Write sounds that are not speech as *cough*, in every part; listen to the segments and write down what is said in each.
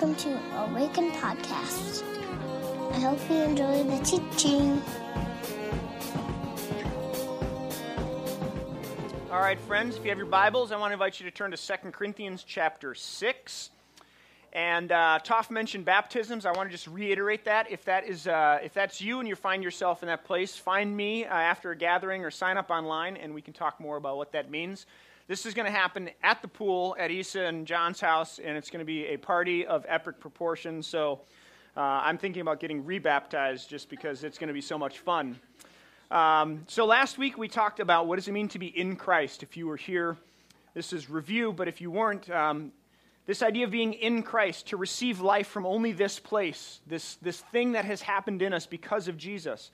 welcome to Awaken Podcast. I hope you enjoy the teaching. All right, friends, if you have your Bibles, I want to invite you to turn to 2 Corinthians chapter 6. And uh, Toff mentioned baptisms. I want to just reiterate that. If, that is, uh, if that's you and you find yourself in that place, find me uh, after a gathering or sign up online, and we can talk more about what that means. This is going to happen at the pool at Isa and John's house, and it's going to be a party of epic proportions. So uh, I'm thinking about getting rebaptized just because it's going to be so much fun. Um, so last week we talked about what does it mean to be in Christ. If you were here, this is review, but if you weren't, um, this idea of being in Christ, to receive life from only this place, this, this thing that has happened in us because of Jesus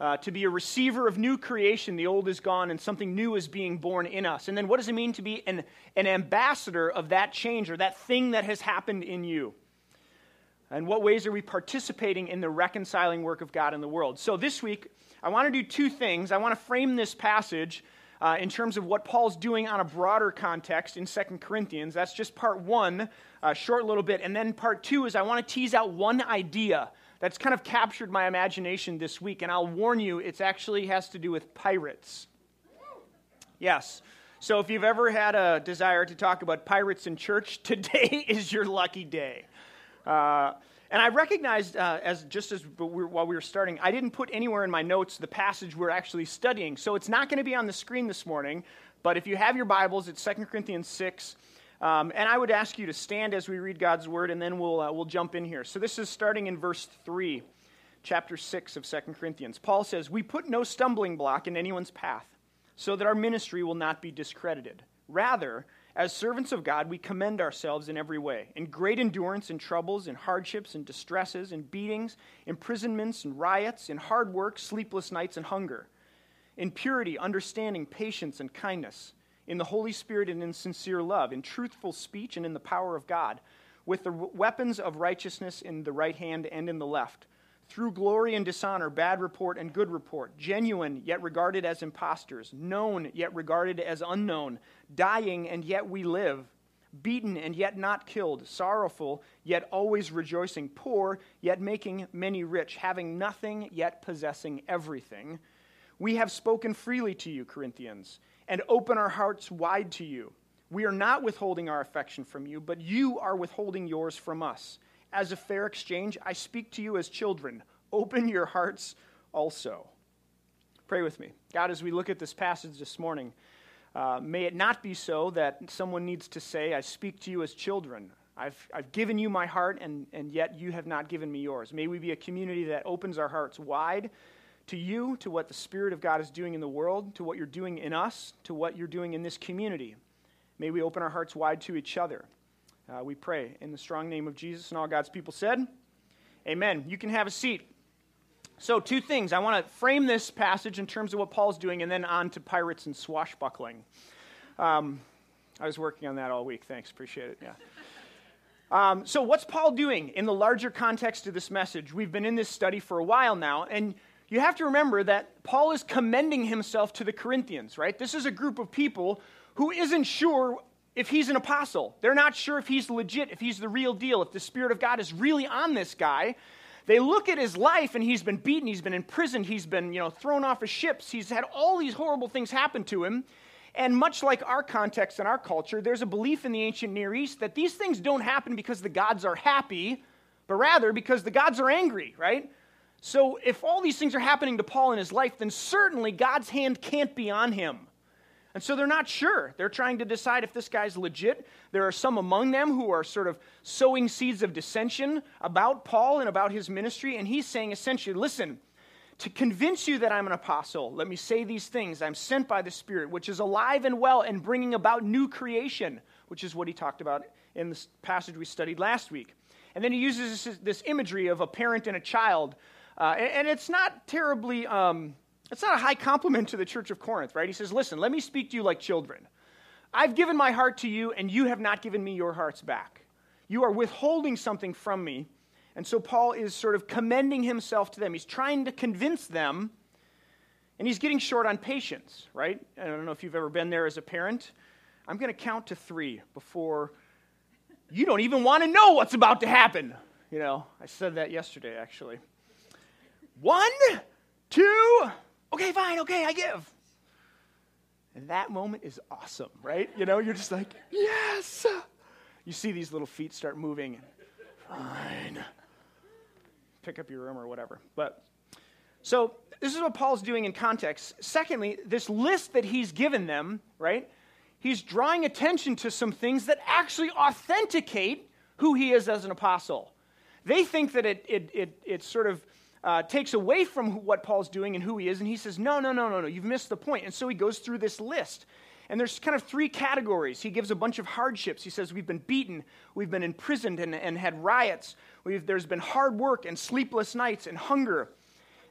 uh, to be a receiver of new creation. The old is gone and something new is being born in us. And then what does it mean to be an, an ambassador of that change or that thing that has happened in you? And what ways are we participating in the reconciling work of God in the world? So this week, I want to do two things. I want to frame this passage uh, in terms of what Paul's doing on a broader context in 2 Corinthians. That's just part one, a short little bit. And then part two is I want to tease out one idea that's kind of captured my imagination this week. And I'll warn you, it actually has to do with pirates. Yes. So if you've ever had a desire to talk about pirates in church, *laughs* today is your lucky day. Uh, and I recognized, uh, as just as we while we were starting, I didn't put anywhere in my notes the passage we're actually studying. So it's not going to be on the screen this morning. But if you have your Bibles, it's 2 Corinthians 6, um, and I would ask you to stand as we read God's word, and then we'll, uh, we'll jump in here. So this is starting in verse 3, chapter 6 of 2 Corinthians. Paul says, We put no stumbling block in anyone's path, so that our ministry will not be discredited. Rather, as servants of God, we commend ourselves in every way, in great endurance in troubles, in hardships, in distresses, in beatings, imprisonments, and riots, in hard work, sleepless nights, and hunger, in purity, understanding, patience, and kindness in the Holy Spirit and in sincere love, in truthful speech and in the power of God, with the weapons of righteousness in the right hand and in the left, through glory and dishonor, bad report and good report, genuine yet regarded as impostors, known yet regarded as unknown, dying and yet we live, beaten and yet not killed, sorrowful yet always rejoicing, poor yet making many rich, having nothing yet possessing everything. We have spoken freely to you, Corinthians and open our hearts wide to you. We are not withholding our affection from you, but you are withholding yours from us. As a fair exchange, I speak to you as children. Open your hearts also. Pray with me. God, as we look at this passage this morning, uh, may it not be so that someone needs to say, I speak to you as children. I've, I've given you my heart, and, and yet you have not given me yours. May we be a community that opens our hearts wide to you, to what the Spirit of God is doing in the world, to what you're doing in us, to what you're doing in this community. May we open our hearts wide to each other. Uh, we pray in the strong name of Jesus and all God's people said, Amen. You can have a seat. So, two things. I want to frame this passage in terms of what Paul's doing and then on to pirates and swashbuckling. Um, I was working on that all week. Thanks. Appreciate it. Yeah. Um, so, what's Paul doing in the larger context of this message? We've been in this study for a while now, and you have to remember that Paul is commending himself to the Corinthians, right? This is a group of people who isn't sure if he's an apostle. They're not sure if he's legit, if he's the real deal, if the Spirit of God is really on this guy. They look at his life and he's been beaten, he's been imprisoned, he's been, you know, thrown off of ships, he's had all these horrible things happen to him. And much like our context and our culture, there's a belief in the ancient Near East that these things don't happen because the gods are happy, but rather because the gods are angry, right? So, if all these things are happening to Paul in his life, then certainly God's hand can't be on him. And so they're not sure. They're trying to decide if this guy's legit. There are some among them who are sort of sowing seeds of dissension about Paul and about his ministry. And he's saying essentially, listen, to convince you that I'm an apostle, let me say these things. I'm sent by the Spirit, which is alive and well and bringing about new creation, which is what he talked about in this passage we studied last week. And then he uses this, this imagery of a parent and a child uh, and, and, it's not terribly, um, it's not a high compliment to the church of Corinth, right? He says, Listen, let me speak to you like children. I've given my heart to you, and you have not given me your hearts back. You are withholding something from me. And so Paul is sort of commending himself to them. He's trying to convince them, and he's getting short on patience, right? I don't know if you've ever been there as a parent. I'm going to count to three before you don't even want to know what's about to happen. You know, I said that yesterday, actually. One, two, okay, fine, okay, I give. And that moment is awesome, right? You know, you're just like, yes. You see these little feet start moving. Fine. Pick up your room or whatever. But so this is what Paul's doing in context. Secondly, this list that he's given them, right? He's drawing attention to some things that actually authenticate who he is as an apostle. They think that it, it, it, it sort of uh, takes away from what Paul's doing and who he is, and he says, No, no, no, no, no, you've missed the point. And so he goes through this list. And there's kind of three categories. He gives a bunch of hardships. He says, We've been beaten, we've been imprisoned and, and had riots, we've, there's been hard work and sleepless nights and hunger.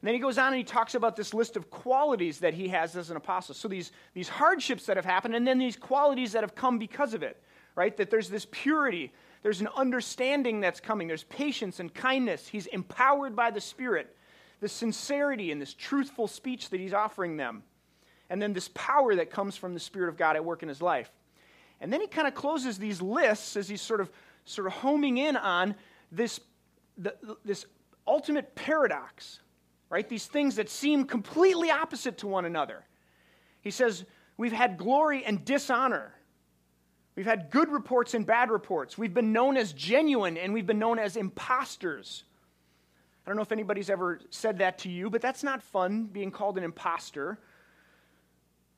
And then he goes on and he talks about this list of qualities that he has as an apostle. So these, these hardships that have happened, and then these qualities that have come because of it, right? That there's this purity, there's an understanding that's coming, there's patience and kindness. He's empowered by the Spirit, the sincerity and this truthful speech that he's offering them and then this power that comes from the Spirit of God at work in his life. And then he kind of closes these lists as he's sort of sort of homing in on this, the, this ultimate paradox, right? These things that seem completely opposite to one another. He says, We've had glory and dishonor. We've had good reports and bad reports. We've been known as genuine and we've been known as imposters. I don't know if anybody's ever said that to you, but that's not fun being called an impostor.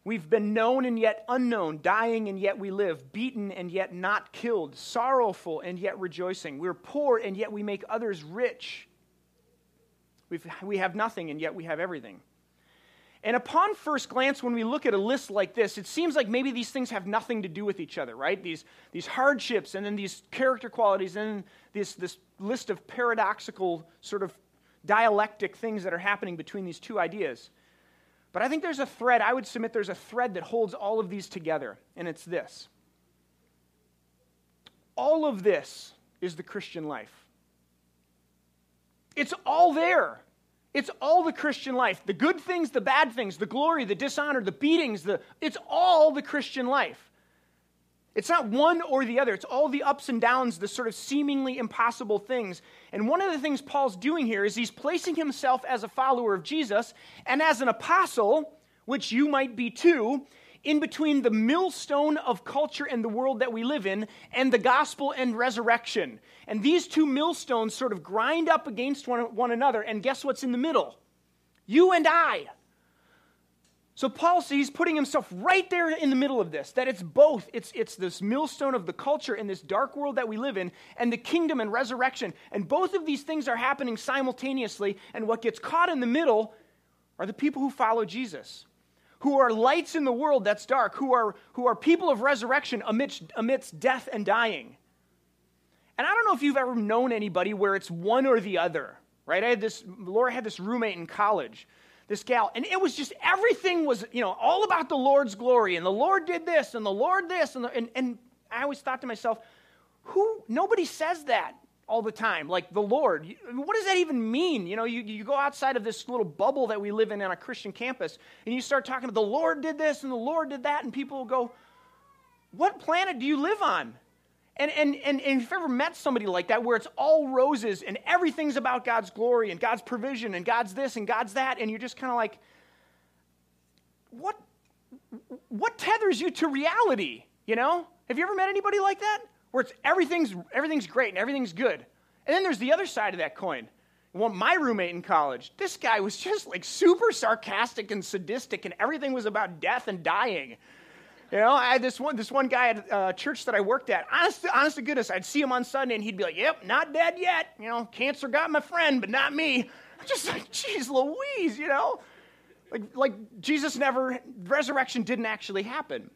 We've been known and yet unknown, dying and yet we live, beaten and yet not killed, sorrowful and yet rejoicing. We're poor and yet we make others rich. We've, we have nothing and yet we have everything. And upon first glance, when we look at a list like this, it seems like maybe these things have nothing to do with each other, right? These, these hardships and then these character qualities and this, this list of paradoxical, sort of dialectic things that are happening between these two ideas. But I think there's a thread, I would submit there's a thread that holds all of these together, and it's this. All of this is the Christian life. It's all there. It's all the Christian life. The good things, the bad things, the glory, the dishonor, the beatings, the, it's all the Christian life. It's not one or the other. It's all the ups and downs, the sort of seemingly impossible things. And one of the things Paul's doing here is he's placing himself as a follower of Jesus and as an apostle, which you might be too, in between the millstone of culture and the world that we live in and the gospel and resurrection. And these two millstones sort of grind up against one, one another. And guess what's in the middle? You and I. So Paul he's putting himself right there in the middle of this, that it's both. It's, it's this millstone of the culture in this dark world that we live in, and the kingdom and resurrection. And both of these things are happening simultaneously, and what gets caught in the middle are the people who follow Jesus, who are lights in the world that's dark, who are, who are people of resurrection amidst, amidst death and dying. And I don't know if you've ever known anybody where it's one or the other, right? I had this, Laura had this roommate in college this gal. And it was just everything was, you know, all about the Lord's glory. And the Lord did this, and the Lord this. And, the, and, and I always thought to myself, who, nobody says that all the time, like the Lord. What does that even mean? You know, you, you go outside of this little bubble that we live in on a Christian campus, and you start talking about the Lord did this and the Lord did that, and people will go, What planet do you live on? And, and, and, and, if you've ever met somebody like that where it's all roses and everything's about God's glory and God's provision and God's this and God's that, and you're just kind of like, what, what tethers you to reality? You know? Have you ever met anybody like that? Where it's everything's, everything's great and everything's good. And then there's the other side of that coin. Well, my roommate in college, this guy was *laughs* just like super sarcastic and sadistic, and everything was about death and dying. You know, I had this one, this one guy at uh, church that I worked at. Honest, honest to goodness, I'd see him on Sunday and he'd be like, "Yep, not dead yet. You know, cancer got my friend, but not me." *laughs* I'm just like, "Geez, Louise," you know, like like Jesus never, resurrection didn't actually happen.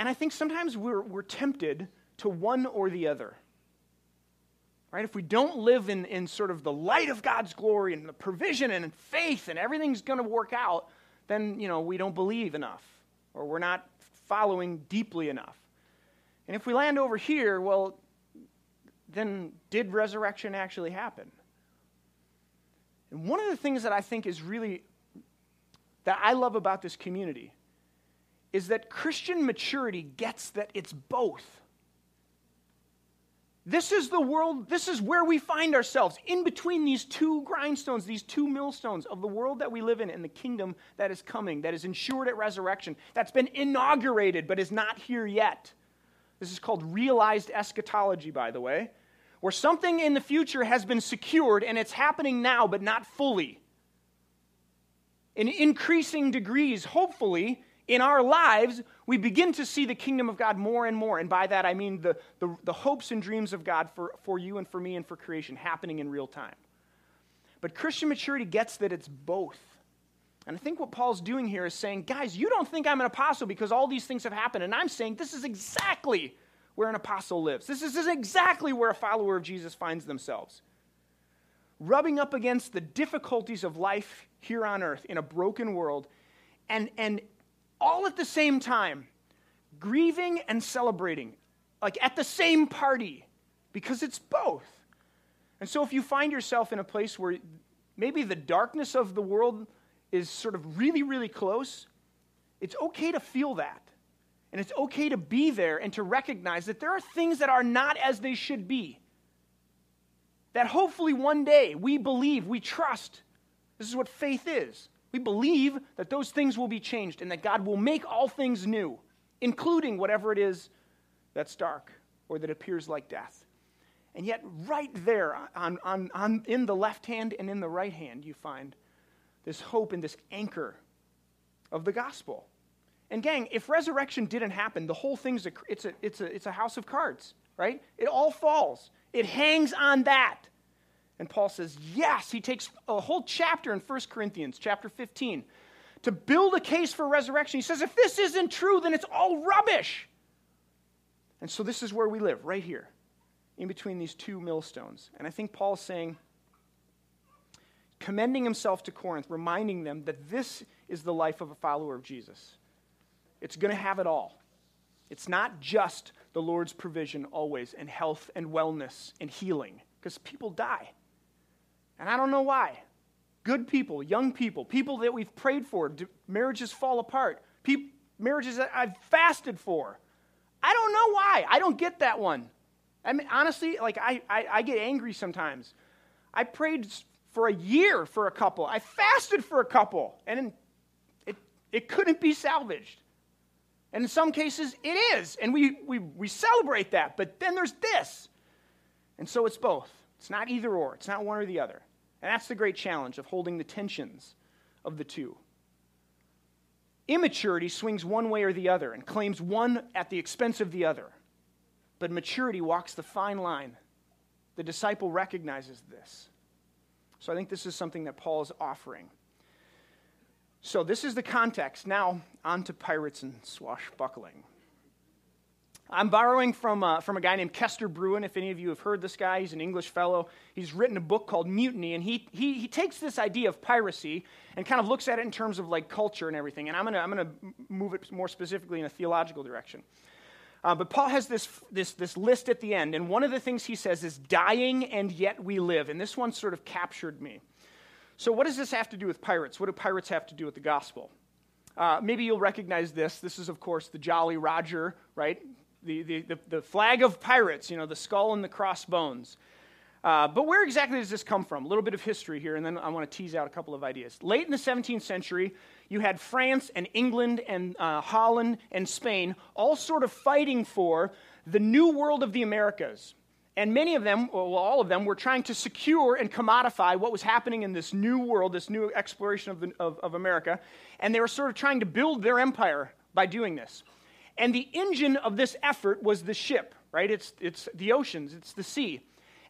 And I think sometimes we're we're tempted to one or the other. Right? If we don't live in, in sort of the light of God's glory and the provision and faith and everything's going to work out, then, you know, we don't believe enough or we're not following deeply enough. And if we land over here, well, then did resurrection actually happen? And one of the things that I think is really that I love about this community is that Christian maturity gets that it's both. This is the world, this is where we find ourselves, in between these two grindstones, these two millstones of the world that we live in and the kingdom that is coming, that is ensured at resurrection, that's been inaugurated but is not here yet. This is called realized eschatology, by the way, where something in the future has been secured and it's happening now but not fully. In increasing degrees, hopefully, in our lives, we begin to see the kingdom of God more and more. And by that, I mean the, the, the, hopes and dreams of God for, for you and for me and for creation happening in real time. But Christian maturity gets that it's both. And I think what Paul's doing here is saying, guys, you don't think I'm an apostle because all these things have happened. And I'm saying this is exactly where an apostle lives. This is exactly where a follower of Jesus finds themselves. Rubbing up against the difficulties of life here on earth in a broken world and, and all at the same time, grieving and celebrating, like at the same party, because it's both. And so if you find yourself in a place where maybe the darkness of the world is sort of really, really close, it's okay to feel that. And it's okay to be there and to recognize that there are things that are not as they should be. That hopefully one day we believe, we trust. This is what faith is. We believe that those things will be changed and that God will make all things new, including whatever it is that's dark or that appears like death. And yet, right there on, on, on, in the left hand and in the right hand, you find this hope and this anchor of the gospel. And, gang, if resurrection didn't happen, the whole thing's a, it's, a, it's, a, it's a house of cards, right? It all falls. It hangs on that. And Paul says, yes, he takes a whole chapter in 1 Corinthians, chapter 15, to build a case for resurrection. He says, if this isn't true, then it's all rubbish. And so this is where we live, right here, in between these two millstones. And I think Paul is saying, commending himself to Corinth, reminding them that this is the life of a follower of Jesus. It's going to have it all. It's not just the Lord's provision always, and health and wellness and healing, because people die. And I don't know why. Good people, young people, people that we've prayed for, marriages fall apart, marriages that I've fasted for. I don't know why. I don't get that one. I mean, honestly, like I, I, I get angry sometimes. I prayed for a year for a couple. I fasted for a couple, and it, it couldn't be salvaged. And in some cases, it is, and we, we, we celebrate that. But then there's this. And so it's both. It's not either or, it's not one or the other. And that's the great challenge of holding the tensions of the two. Immaturity swings one way or the other and claims one at the expense of the other. But maturity walks the fine line. The disciple recognizes this. So I think this is something that Paul is offering. So this is the context. Now, on to pirates and swashbuckling. I'm borrowing from, uh, from a guy named Kester Brewin, If any of you have heard this guy, he's an English fellow. He's written a book called Mutiny, and he, he, he takes this idea of piracy and kind of looks at it in terms of like culture and everything. And I'm going to I'm gonna move it more specifically in a theological direction. Uh, but Paul has this, this, this list at the end, and one of the things he says is dying and yet we live. And this one sort of captured me. So, what does this have to do with pirates? What do pirates have to do with the gospel? Uh, maybe you'll recognize this. This is, of course, the Jolly Roger, right? The, the, the, the flag of pirates, you know, the skull and the crossbones. Uh, but where exactly does this come from? A little bit of history here, and then I want to tease out a couple of ideas. Late in the 17th century, you had France and England and uh, Holland and Spain all sort of fighting for the new world of the Americas. And many of them, well, all of them, were trying to secure and commodify what was happening in this new world, this new exploration of, the, of, of America. And they were sort of trying to build their empire by doing this. And the engine of this effort was the ship, right? It's, it's the oceans, it's the sea.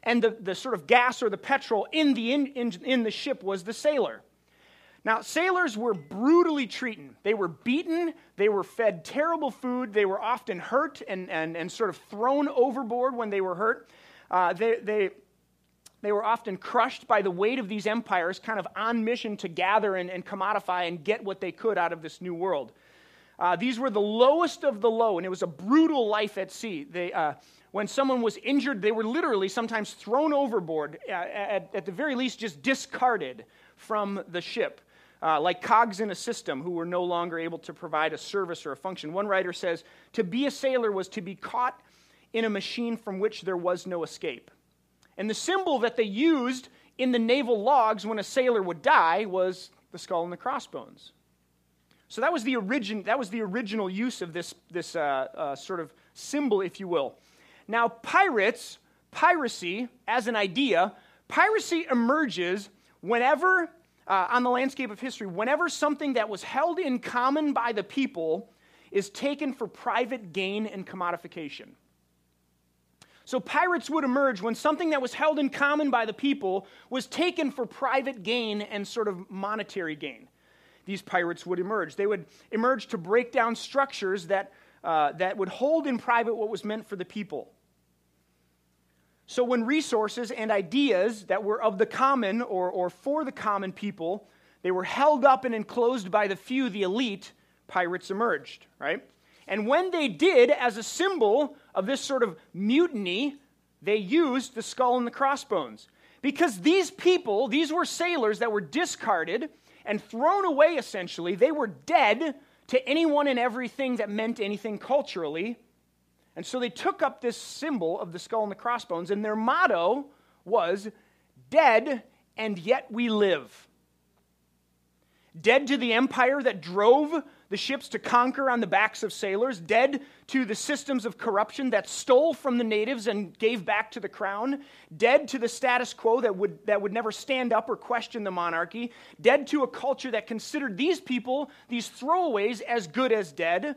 And the, the sort of gas or the petrol in the, in, in, the ship was the sailor. Now, sailors were brutally treated. They were beaten, they were fed terrible food, they were often hurt and, and, and sort of thrown overboard when they were hurt. Uh, they, they, they were often crushed by the weight of these empires, kind of on mission to gather and, and commodify and get what they could out of this new world. Uh, these were the lowest of the low, and it was a brutal life at sea. They, uh, when someone was injured, they were literally sometimes thrown overboard, uh, at, at, the very least, just discarded from the ship. uh, like cogs in a system who were no longer able to provide a service or a function. One writer says, To be a sailor was to be caught in a machine from which there was no escape. And the symbol that they used in the naval logs when a sailor would die was the skull and the crossbones. So that was the, origin, that was the original use of this, this uh, uh, sort of symbol, if you will. Now, pirates, piracy as an idea, piracy emerges whenever, uh, on the landscape of history, whenever something that was held in common by the people is taken for private gain and commodification. So pirates would emerge when something that was held in common by the people was taken for private gain and sort of monetary gain. These pirates would emerge. They would emerge to break down structures that, uh, that would hold in private what was meant for the people. So when resources and ideas that were of the common or, or for the common people, they were held up and enclosed by the few, the elite, pirates emerged, right? And when they did, as a symbol of this sort of mutiny, they used the skull and the crossbones. Because these people, these were sailors that were discarded and thrown away essentially. They were dead to anyone and everything that meant anything culturally. And so they took up this symbol of the skull and the crossbones, and their motto was dead and yet we live. Dead to the empire that drove the ships to conquer on the backs of sailors, dead to the systems of corruption that stole from the natives and gave back to the crown, dead to the status quo that would, that would never stand up or question the monarchy, dead to a culture that considered these people, these throwaways, as good as dead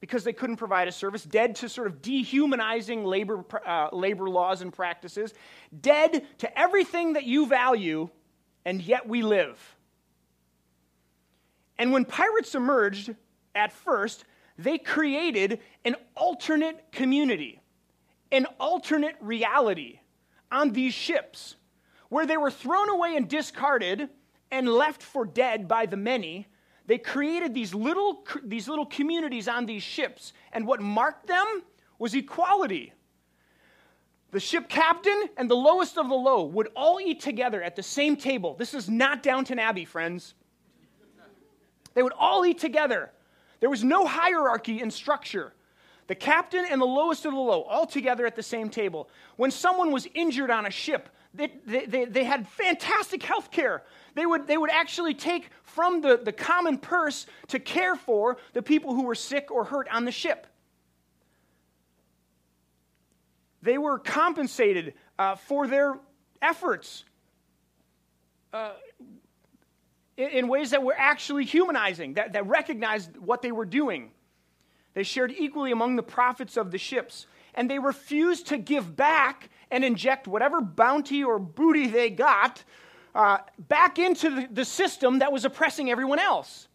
because they couldn't provide a service, dead to sort of dehumanizing labor, uh, labor laws and practices, dead to everything that you value, and yet we live. And when pirates emerged at first, they created an alternate community, an alternate reality on these ships where they were thrown away and discarded and left for dead by the many. They created these little, these little communities on these ships, and what marked them was equality. The ship captain and the lowest of the low would all eat together at the same table. This is not Downton Abbey, friends. They would all eat together. There was no hierarchy in structure. The captain and the lowest of the low, all together at the same table. When someone was injured on a ship, they, they, they, they had fantastic health care. They would, they would actually take from the, the common purse to care for the people who were sick or hurt on the ship. They were compensated uh, for their efforts. Uh, in ways that were actually humanizing, that, that recognized what they were doing. They shared equally among the profits of the ships, and they refused to give back and inject whatever bounty or booty they got uh, back into the, the system that was oppressing everyone else.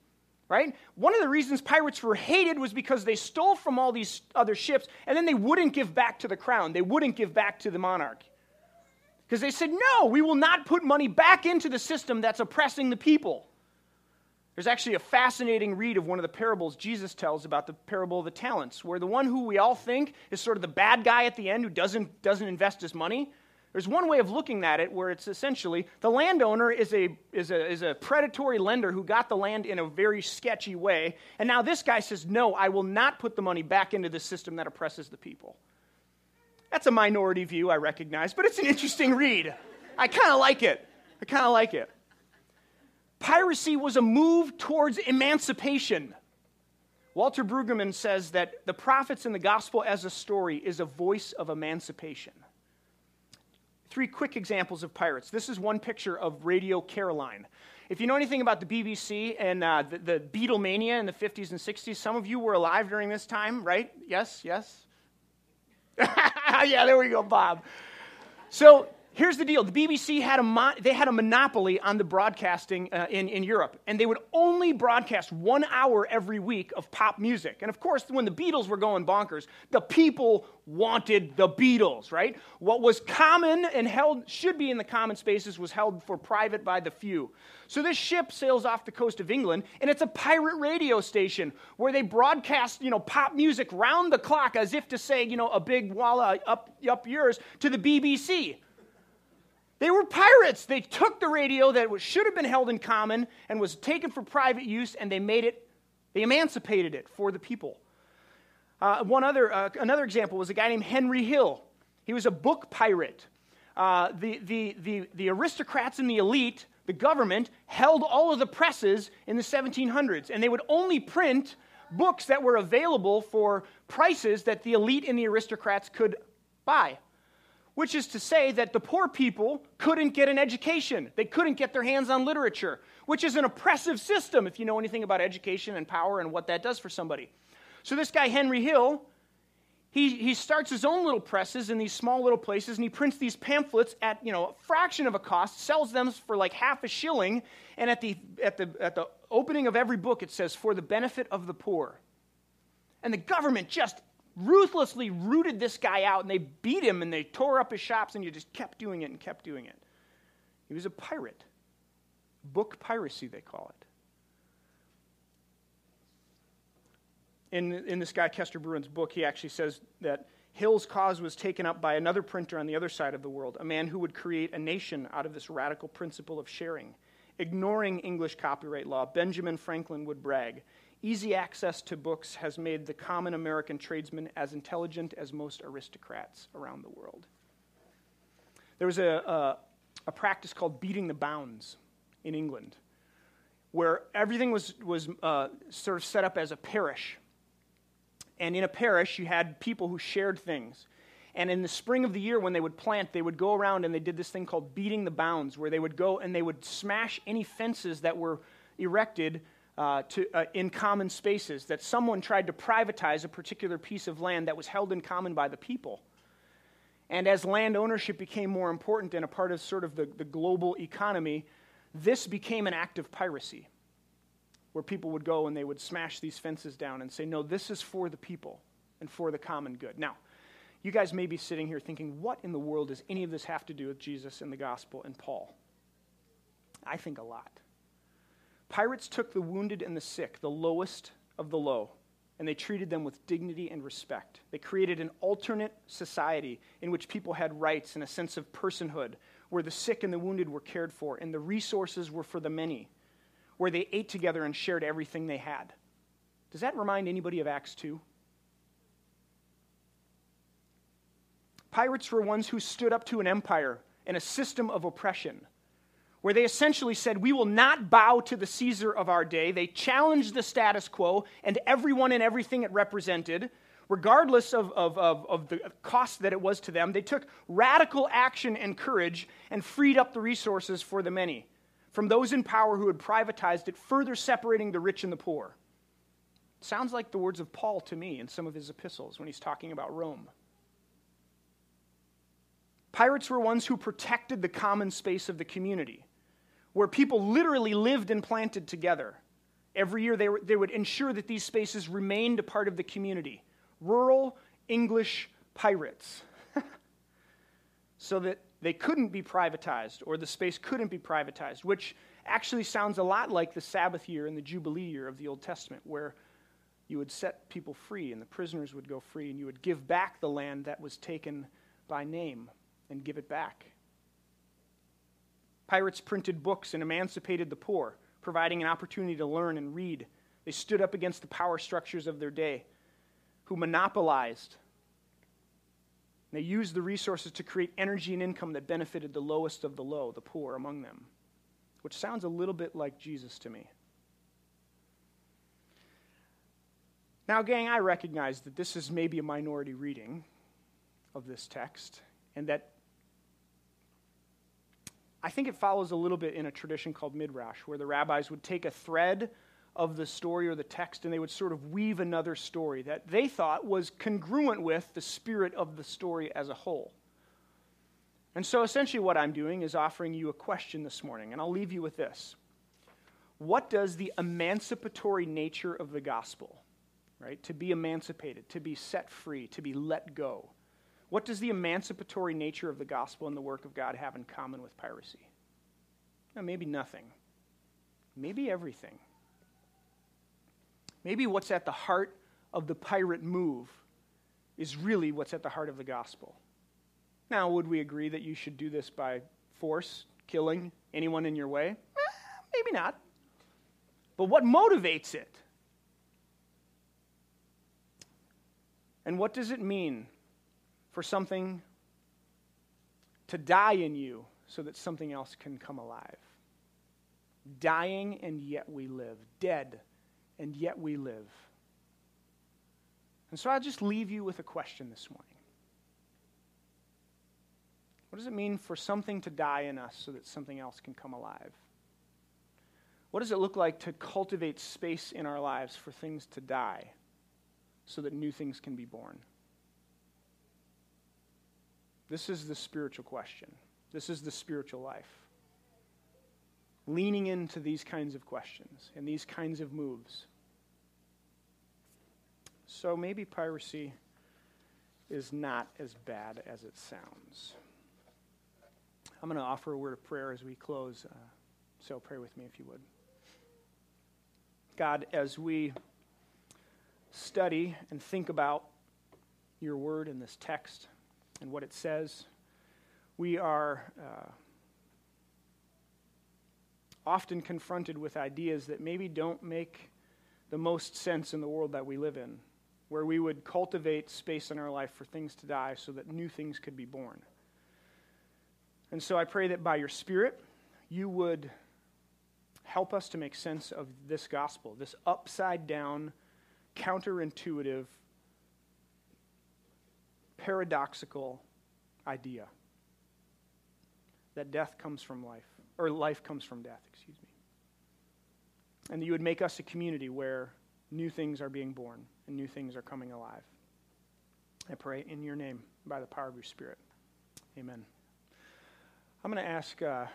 Right? One of the reasons pirates were hated was because they stole from all these other ships and then they wouldn't give back to the crown. They wouldn't give back to the monarch. Because they said, no, we will not put money back into the system that's oppressing the people. There's actually a fascinating read of one of the parables Jesus tells about the parable of the talents, where the one who we all think is sort of the bad guy at the end who doesn't, doesn't invest his money. There's one way of looking at it where it's essentially the landowner is a, is, a, is a predatory lender who got the land in a very sketchy way. And now this guy says, No, I will not put the money back into the system that oppresses the people. That's a minority view, I recognize, but it's an interesting read. I kind of like it. I kind of like it. Piracy was a move towards emancipation. Walter Brueggemann says that the prophets and the gospel as a story is a voice of emancipation. Three quick examples of pirates. This is one picture of Radio Caroline. If you know anything about the BBC and uh, the, the Beatlemania in the 50s and 60s, some of you were alive during this time, right? Yes, yes? *laughs* yeah, there we go, Bob. So here's the deal. The bbc had a, mo- they had a monopoly on the broadcasting uh, in, in europe and they would only broadcast one hour every week of pop music. And of course when the beatles were going bonkers the people wanted the beatles right? What was common and held should be in the common spaces was held for private by the few. So this ship sails off the coast of england and it's a pirate radio station where they broadcast you know pop music round the clock as if to say you know a big walla up, up yours to the bbc They were pirates. They took the radio that should have been held in common and was taken for private use, and they made it, they emancipated it for the people. Uh, one other, uh, another example was a guy named Henry Hill. He was a book pirate. Uh, the, the, the, the aristocrats and the elite, the government, held all of the presses in the 1700s, and they would only print books that were available for prices that the elite and the aristocrats could buy. Which is to say that the poor people couldn't get an education. They couldn't get their hands on literature, which is an oppressive system if you know anything about education and power and what that does for somebody. So, this guy, Henry Hill, he, he starts his own little presses in these small little places and he prints these pamphlets at you know a fraction of a cost sells them for like half a shilling and at the, at the, at the opening of every book it says for the benefit of the poor and the government just ruthlessly rooted this guy out and they beat him and they tore up his shops and you just kept doing it and kept doing it. He was a pirate. Book piracy they call it. In, in this guy Kester Brewin's book, he actually says that Hill's cause was taken up by another printer on the other side of the world, a man who would create a nation out of this radical principle of sharing. Ignoring English copyright law, Benjamin Franklin would brag easy access to books has made the common American tradesman as intelligent as most aristocrats around the world. There was a, a, a practice called beating the bounds in England, where everything was, was uh, sort of set up as a parish and in a parish, you had people who shared things. And in the spring of the year, when they would plant, they would go around and they did this thing called beating the bounds, where they would go and they would smash any fences that were erected uh, to, uh, in common spaces, that someone tried to privatize a particular piece of land that was held in common by the people. And as land ownership became more important and a part of sort of the, the global economy, this became an act of piracy where people would go and they would smash these fences down and say, No, this is for the people and for the common good. Now, you guys may be sitting here thinking, What in the world does any of this have to do with Jesus and the gospel and Paul? I think a lot. Pirates took the wounded and the sick, the lowest of the low, and they treated them with dignity and respect. They created an alternate society in which people had rights and a sense of personhood, where the sick and the wounded were cared for, and the resources were for the many where they ate together and shared everything they had. Does that remind anybody of Acts 2? Pirates were ones who stood up to an empire and a system of oppression, where they essentially said, We will not bow to the Caesar of our day. They challenged the status quo and everyone and everything it represented, regardless of, of, of, of the cost that it was to them. They took radical action and courage and freed up the resources for the many from those in power who had privatized it, further separating the rich and the poor. Sounds like the words of Paul to me in some of his epistles when he's talking about Rome. Pirates were ones who protected the common space of the community, where people literally lived and planted together. Every year, they, were, they would ensure that these spaces remained a part of the community. Rural English pirates. *laughs* so that they couldn't be privatized or the space couldn't be privatized, which actually sounds a lot like the Sabbath year and the Jubilee year of the Old Testament, where you would set people free and the prisoners would go free and you would give back the land that was taken by name and give it back. Pirates printed books and emancipated the poor, providing an opportunity to learn and read. They stood up against the power structures of their day, who monopolized they used the resources to create energy and income that benefited the lowest of the low, the poor among them, which sounds a little bit like Jesus to me. Now, gang, I recognize that this is maybe a minority reading of this text, and that I think it follows a little bit in a tradition called Midrash, where the rabbis would take a thread of the story or the text, and they would sort of weave another story that they thought was congruent with the spirit of the story as a whole. And so essentially, what I'm doing is offering you a question this morning, and I'll leave you with this. What does the emancipatory nature of the gospel, right, to be emancipated, to be set free, to be let go, what does the emancipatory nature of the gospel and the work of God have in common with piracy? Now, maybe nothing, maybe everything. Maybe what's at the heart of the pirate move is really what's at the heart of the gospel. Now, would we agree that you should do this by force killing anyone in your way? Eh, maybe not. But what motivates it? And what does it mean for something to die in you so that something else can come alive? Dying and yet we live. Dead and yet we live. And so I'll just leave you with a question this morning. What does it mean for something to die in us so that something else can come alive? What does it look like to cultivate space in our lives for things to die so that new things can be born? This is the spiritual question. This is the spiritual life. Leaning into these kinds of questions and these kinds of moves. So maybe piracy is not as bad as it sounds. I'm going to offer a word of prayer as we close. Uh, so pray with me if you would. God, as we study and think about your word in this text and what it says, we are uh, often confronted with ideas that maybe don't make the most sense in the world that we live in, where we would cultivate space in our life for things to die so that new things could be born. And so I pray that by your Spirit, you would help us to make sense of this gospel, this upside down, counterintuitive, paradoxical idea that death comes from life, or life comes from death, excuse me. And that you would make us a community where new things are being born and new things are coming alive. I pray in your name by the power of your Spirit. Amen. I'm going to ask uh,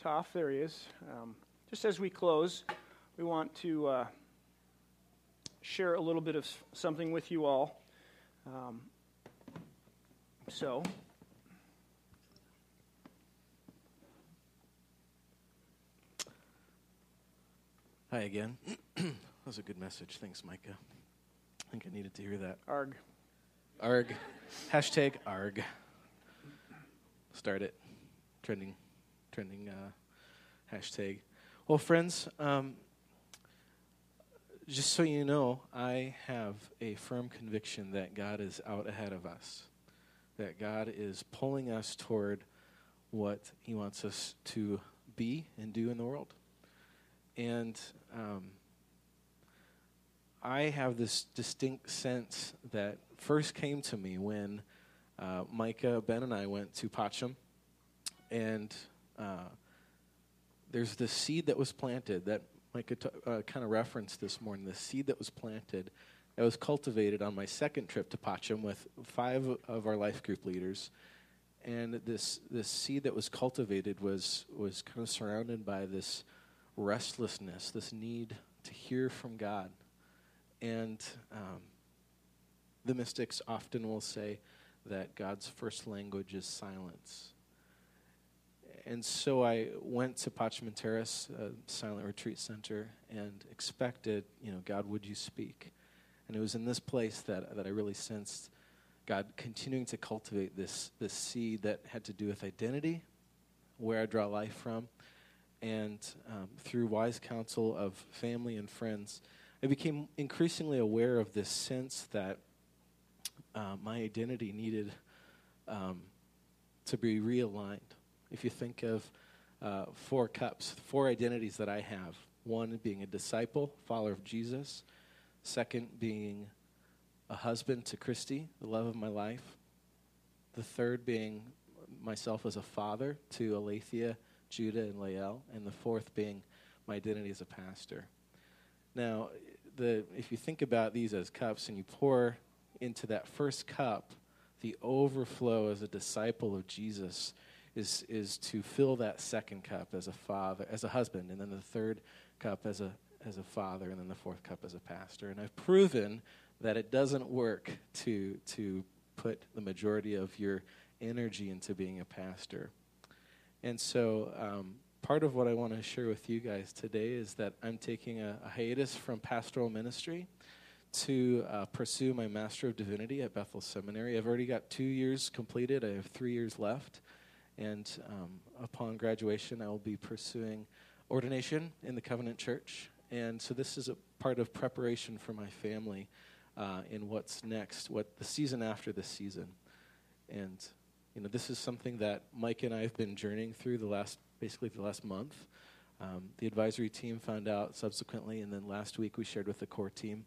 Toff, there he is. Um, just as we close, we want to uh, share a little bit of something with you all. Um, so, Hi again. *clears throat* that was a good message. Thanks, Micah. I think I needed to hear that. Arg. Arg. Hashtag arg. Start it. Trending, trending uh, hashtag. Well, friends, um, just so you know, I have a firm conviction that God is out ahead of us, that God is pulling us toward what He wants us to be and do in the world. And um, I have this distinct sense that first came to me when uh, Micah, Ben, and I went to Pacem, and uh, there's this seed that was planted that Micah t- uh, kind of referenced this morning. The seed that was planted that was cultivated on my second trip to Pacem with five of our life group leaders. And this, this seed that was cultivated was, was kind of surrounded by this restlessness, this need to hear from God. And um, the mystics often will say that God's first language is silence. And so I went to Pacem in Terris, a silent retreat center, and expected, you know, God, would you speak? And it was in this place that, that I really sensed God continuing to cultivate this, this seed that had to do with identity, where I draw life from, and um, through wise counsel of family and friends, I became increasingly aware of this sense that uh, my identity needed um, to be realigned. If you think of uh, four cups, four identities that I have one being a disciple, follower of Jesus, second being a husband to Christy, the love of my life, the third being myself as a father to Alethea Judah, and Lael, and the fourth being my identity as a pastor. Now, the, if you think about these as cups and you pour into that first cup, the overflow as a disciple of Jesus is, is to fill that second cup as a father, as a husband, and then the third cup as a, as a father, and then the fourth cup as a pastor. And I've proven that it doesn't work to, to put the majority of your energy into being a pastor. And so, um, part of what I want to share with you guys today is that I'm taking a, a hiatus from pastoral ministry to uh, pursue my Master of Divinity at Bethel Seminary. I've already got two years completed, I have three years left. And um, upon graduation, I will be pursuing ordination in the Covenant Church. And so this is a part of preparation for my family uh, in what's next, what the season after this season. And you know, this is something that Mike and I have been journeying through the last, basically the last month. Um, the advisory team found out subsequently, and then last week we shared with the core team,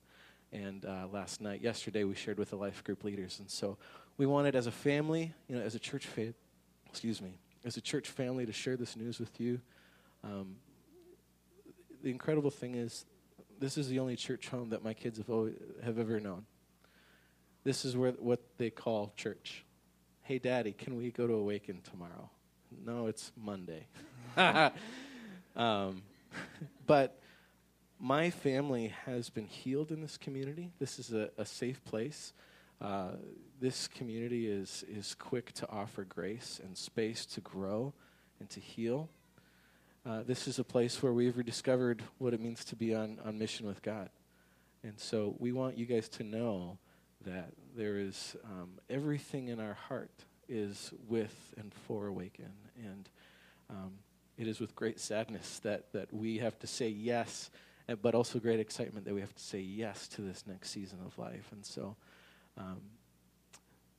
and uh, last night, yesterday, we shared with the life group leaders. And so we wanted, as a family, you know, as a church, fa- excuse me, as a church family, to share this news with you. Um, the incredible thing is, this is the only church home that my kids have, always, have ever known. This is where what they call church. Hey, Daddy, can we go to Awaken tomorrow? No, it's Monday. *laughs* um, but my family has been healed in this community. This is a, a safe place. Uh, this community is, is quick to offer grace and space to grow and to heal. Uh, this is a place where we've rediscovered what it means to be on, on mission with God. And so we want you guys to know that there is um, everything in our heart is with and for Awaken. And um, it is with great sadness that, that we have to say yes, but also great excitement that we have to say yes to this next season of life. And so, um,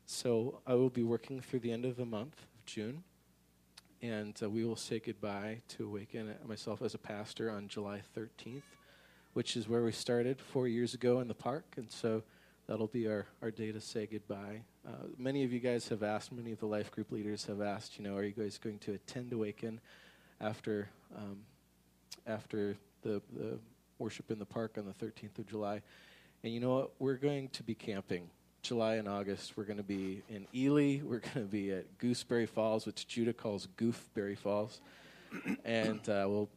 so I will be working through the end of the month of June and uh, we will say goodbye to Awaken uh, myself as a pastor on July 13th, which is where we started four years ago in the park, and so that'll be our, our day to say goodbye. Uh, many of you guys have asked, many of the life group leaders have asked, you know, are you guys going to attend Awaken after um, after the, the worship in the park on the 13th of July? And you know what? We're going to be camping July and August, we're going to be in Ely. We're *laughs* going to be at Gooseberry Falls, which Judah calls Goofberry Falls. *clears throat* and uh, we'll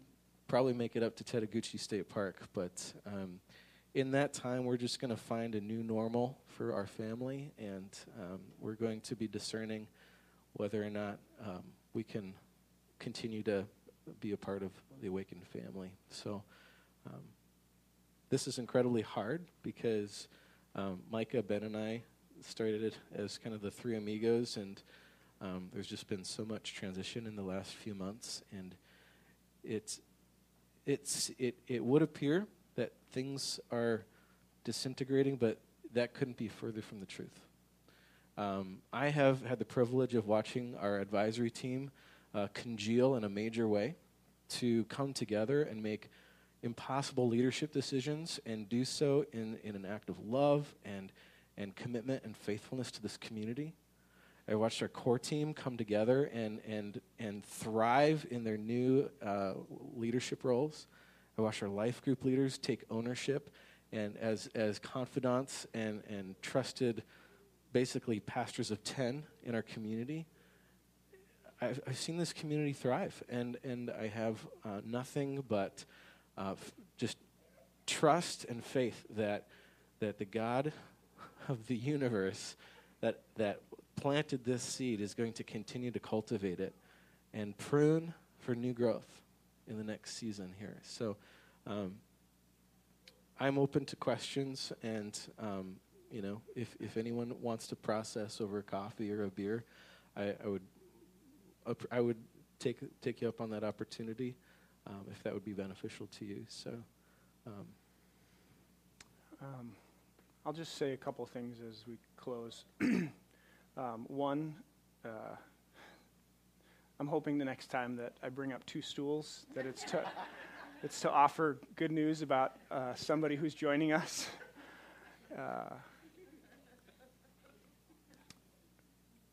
probably make it up to Tettegouche State Park. But um, in that time, we're just going to find a new normal for our family, and um, we're going to be discerning whether or not um, we can continue to be a part of the awakened family. So um, this is incredibly hard because um, Micah, Ben, and I started it as kind of the three amigos, and um, there's just been so much transition in the last few months, and it's it's it it would appear that things are disintegrating, but that couldn't be further from the truth. Um, I have had the privilege of watching our advisory team uh, congeal in a major way to come together and make impossible leadership decisions and do so in, in an act of love and, and commitment and faithfulness to this community. I watched our core team come together and, and, and thrive in their new uh, leadership roles. I watched our life group leaders take ownership and as, as confidants and, and trusted, basically, pastors of 10 in our community. I've, I've seen this community thrive, and, and I have uh, nothing but uh, f- just trust and faith that, that the God of the universe that, that planted this seed is going to continue to cultivate it and prune for new growth in the next season here. So um, I'm open to questions, and um, you know, if, if anyone wants to process over coffee or a beer, I, I would I would take take you up on that opportunity um, if that would be beneficial to you. So, um, um, I'll just say a couple things as we close. *clears throat* Um, one, uh, I'm hoping the next time that I bring up two stools, that it's to, *laughs* it's to offer good news about uh, somebody who's joining us. Uh,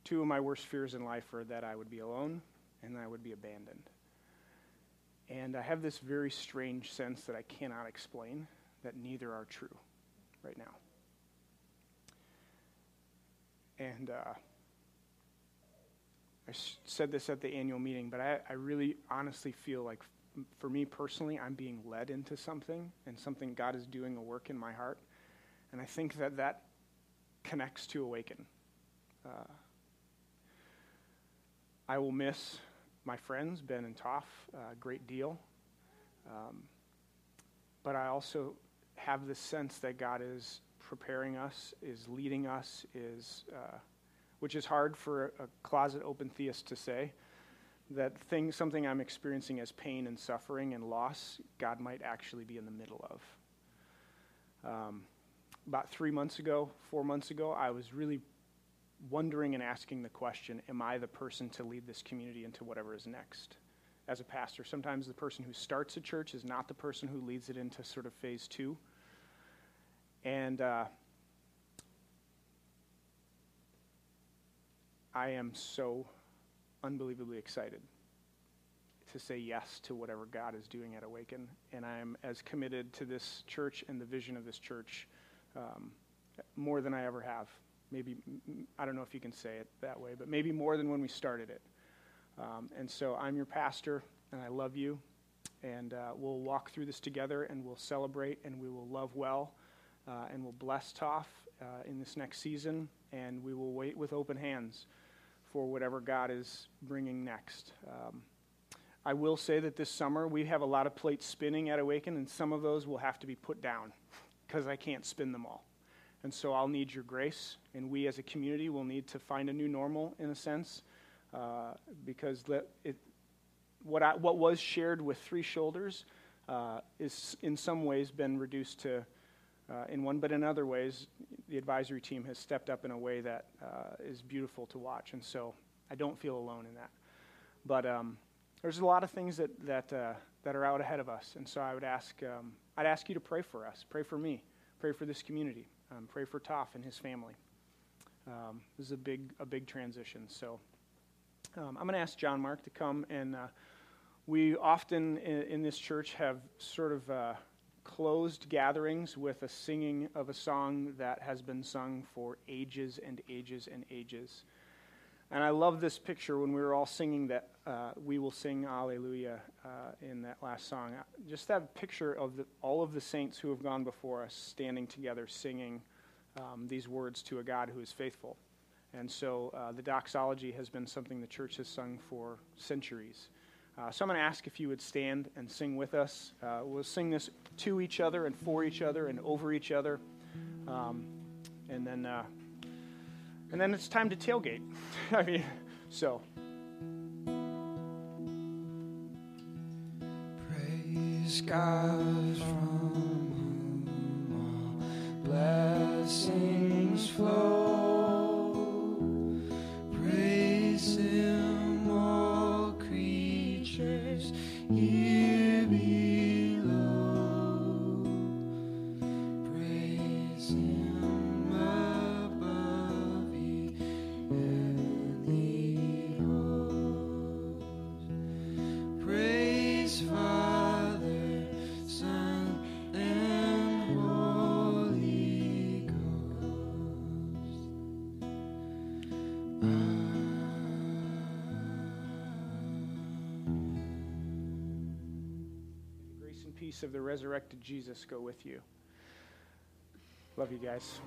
two of my worst fears in life are that I would be alone and I would be abandoned. And I have this very strange sense that I cannot explain that neither are true right now. And uh, I said this at the annual meeting, but I, I really honestly feel like, for me personally, I'm being led into something and something God is doing a work in my heart. And I think that that connects to Awaken. Uh, I will miss my friends, Ben and Toff, a great deal. Um, but I also have the sense that God is preparing us, is leading us, is, uh, which is hard for a, closet open theist to say. that thing, something I'm experiencing as pain and suffering and loss, God might actually be in the middle of. Um, about three months ago, four months ago, I was really wondering and asking the question Am I the person to lead this community into whatever is next? As a pastor, sometimes the person who starts a church is not the person who leads it into sort of phase two. And uh, I am so unbelievably excited to say yes to whatever God is doing at Awaken. And I am as committed to this church and the vision of this church um, more than I ever have. Maybe, I don't know if you can say it that way, but maybe more than when we started it. Um, and so I'm your pastor, and I love you. And uh, we'll walk through this together, and we'll celebrate, and we will love well, uh, and we'll bless Toff uh, in this next season, and we will wait with open hands for whatever God is bringing next. Um, I will say that this summer we have a lot of plates spinning at Awaken, and some of those will have to be put down because I can't spin them all. And so I'll need your grace, and we as a community will need to find a new normal in a sense, uh, because it, what, I, what was shared with three shoulders uh, is in some ways been reduced to uh, in one, but in other ways, the advisory team has stepped up in a way that uh, is beautiful to watch, and so I don't feel alone in that. But um, there's a lot of things that that uh, that are out ahead of us, and so I would ask um, I'd ask you to pray for us, pray for me, pray for this community, um, pray for Toff and his family. Um, this is a big a big transition, so um, I'm going to ask John Mark to come, and uh, we often in, in, this church have sort of uh, closed gatherings with a singing of a song that has been sung for ages and ages and ages. And I love this picture when we were all singing that uh, we will sing Alleluia uh, in that last song. Just that picture of the, all of the saints who have gone before us standing together singing um, these words to a God who is faithful. And so uh, the doxology has been something the church has sung for centuries. Uh, so I'm going to ask if you would stand and sing with us. Uh, we'll sing this to each other and for each other and over each other. Um, and then, uh, and then it's time to tailgate. *laughs* I mean, so. God from whom all blessings flow. Peace of the resurrected Jesus go with you. Love you guys.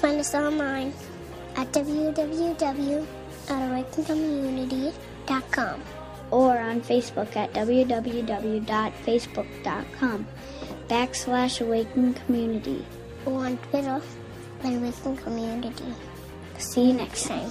Find us online at www.awakencommunity.com or on Facebook at www.facebook.com backslash awaken community or on Twitter at awaken community. See you next time.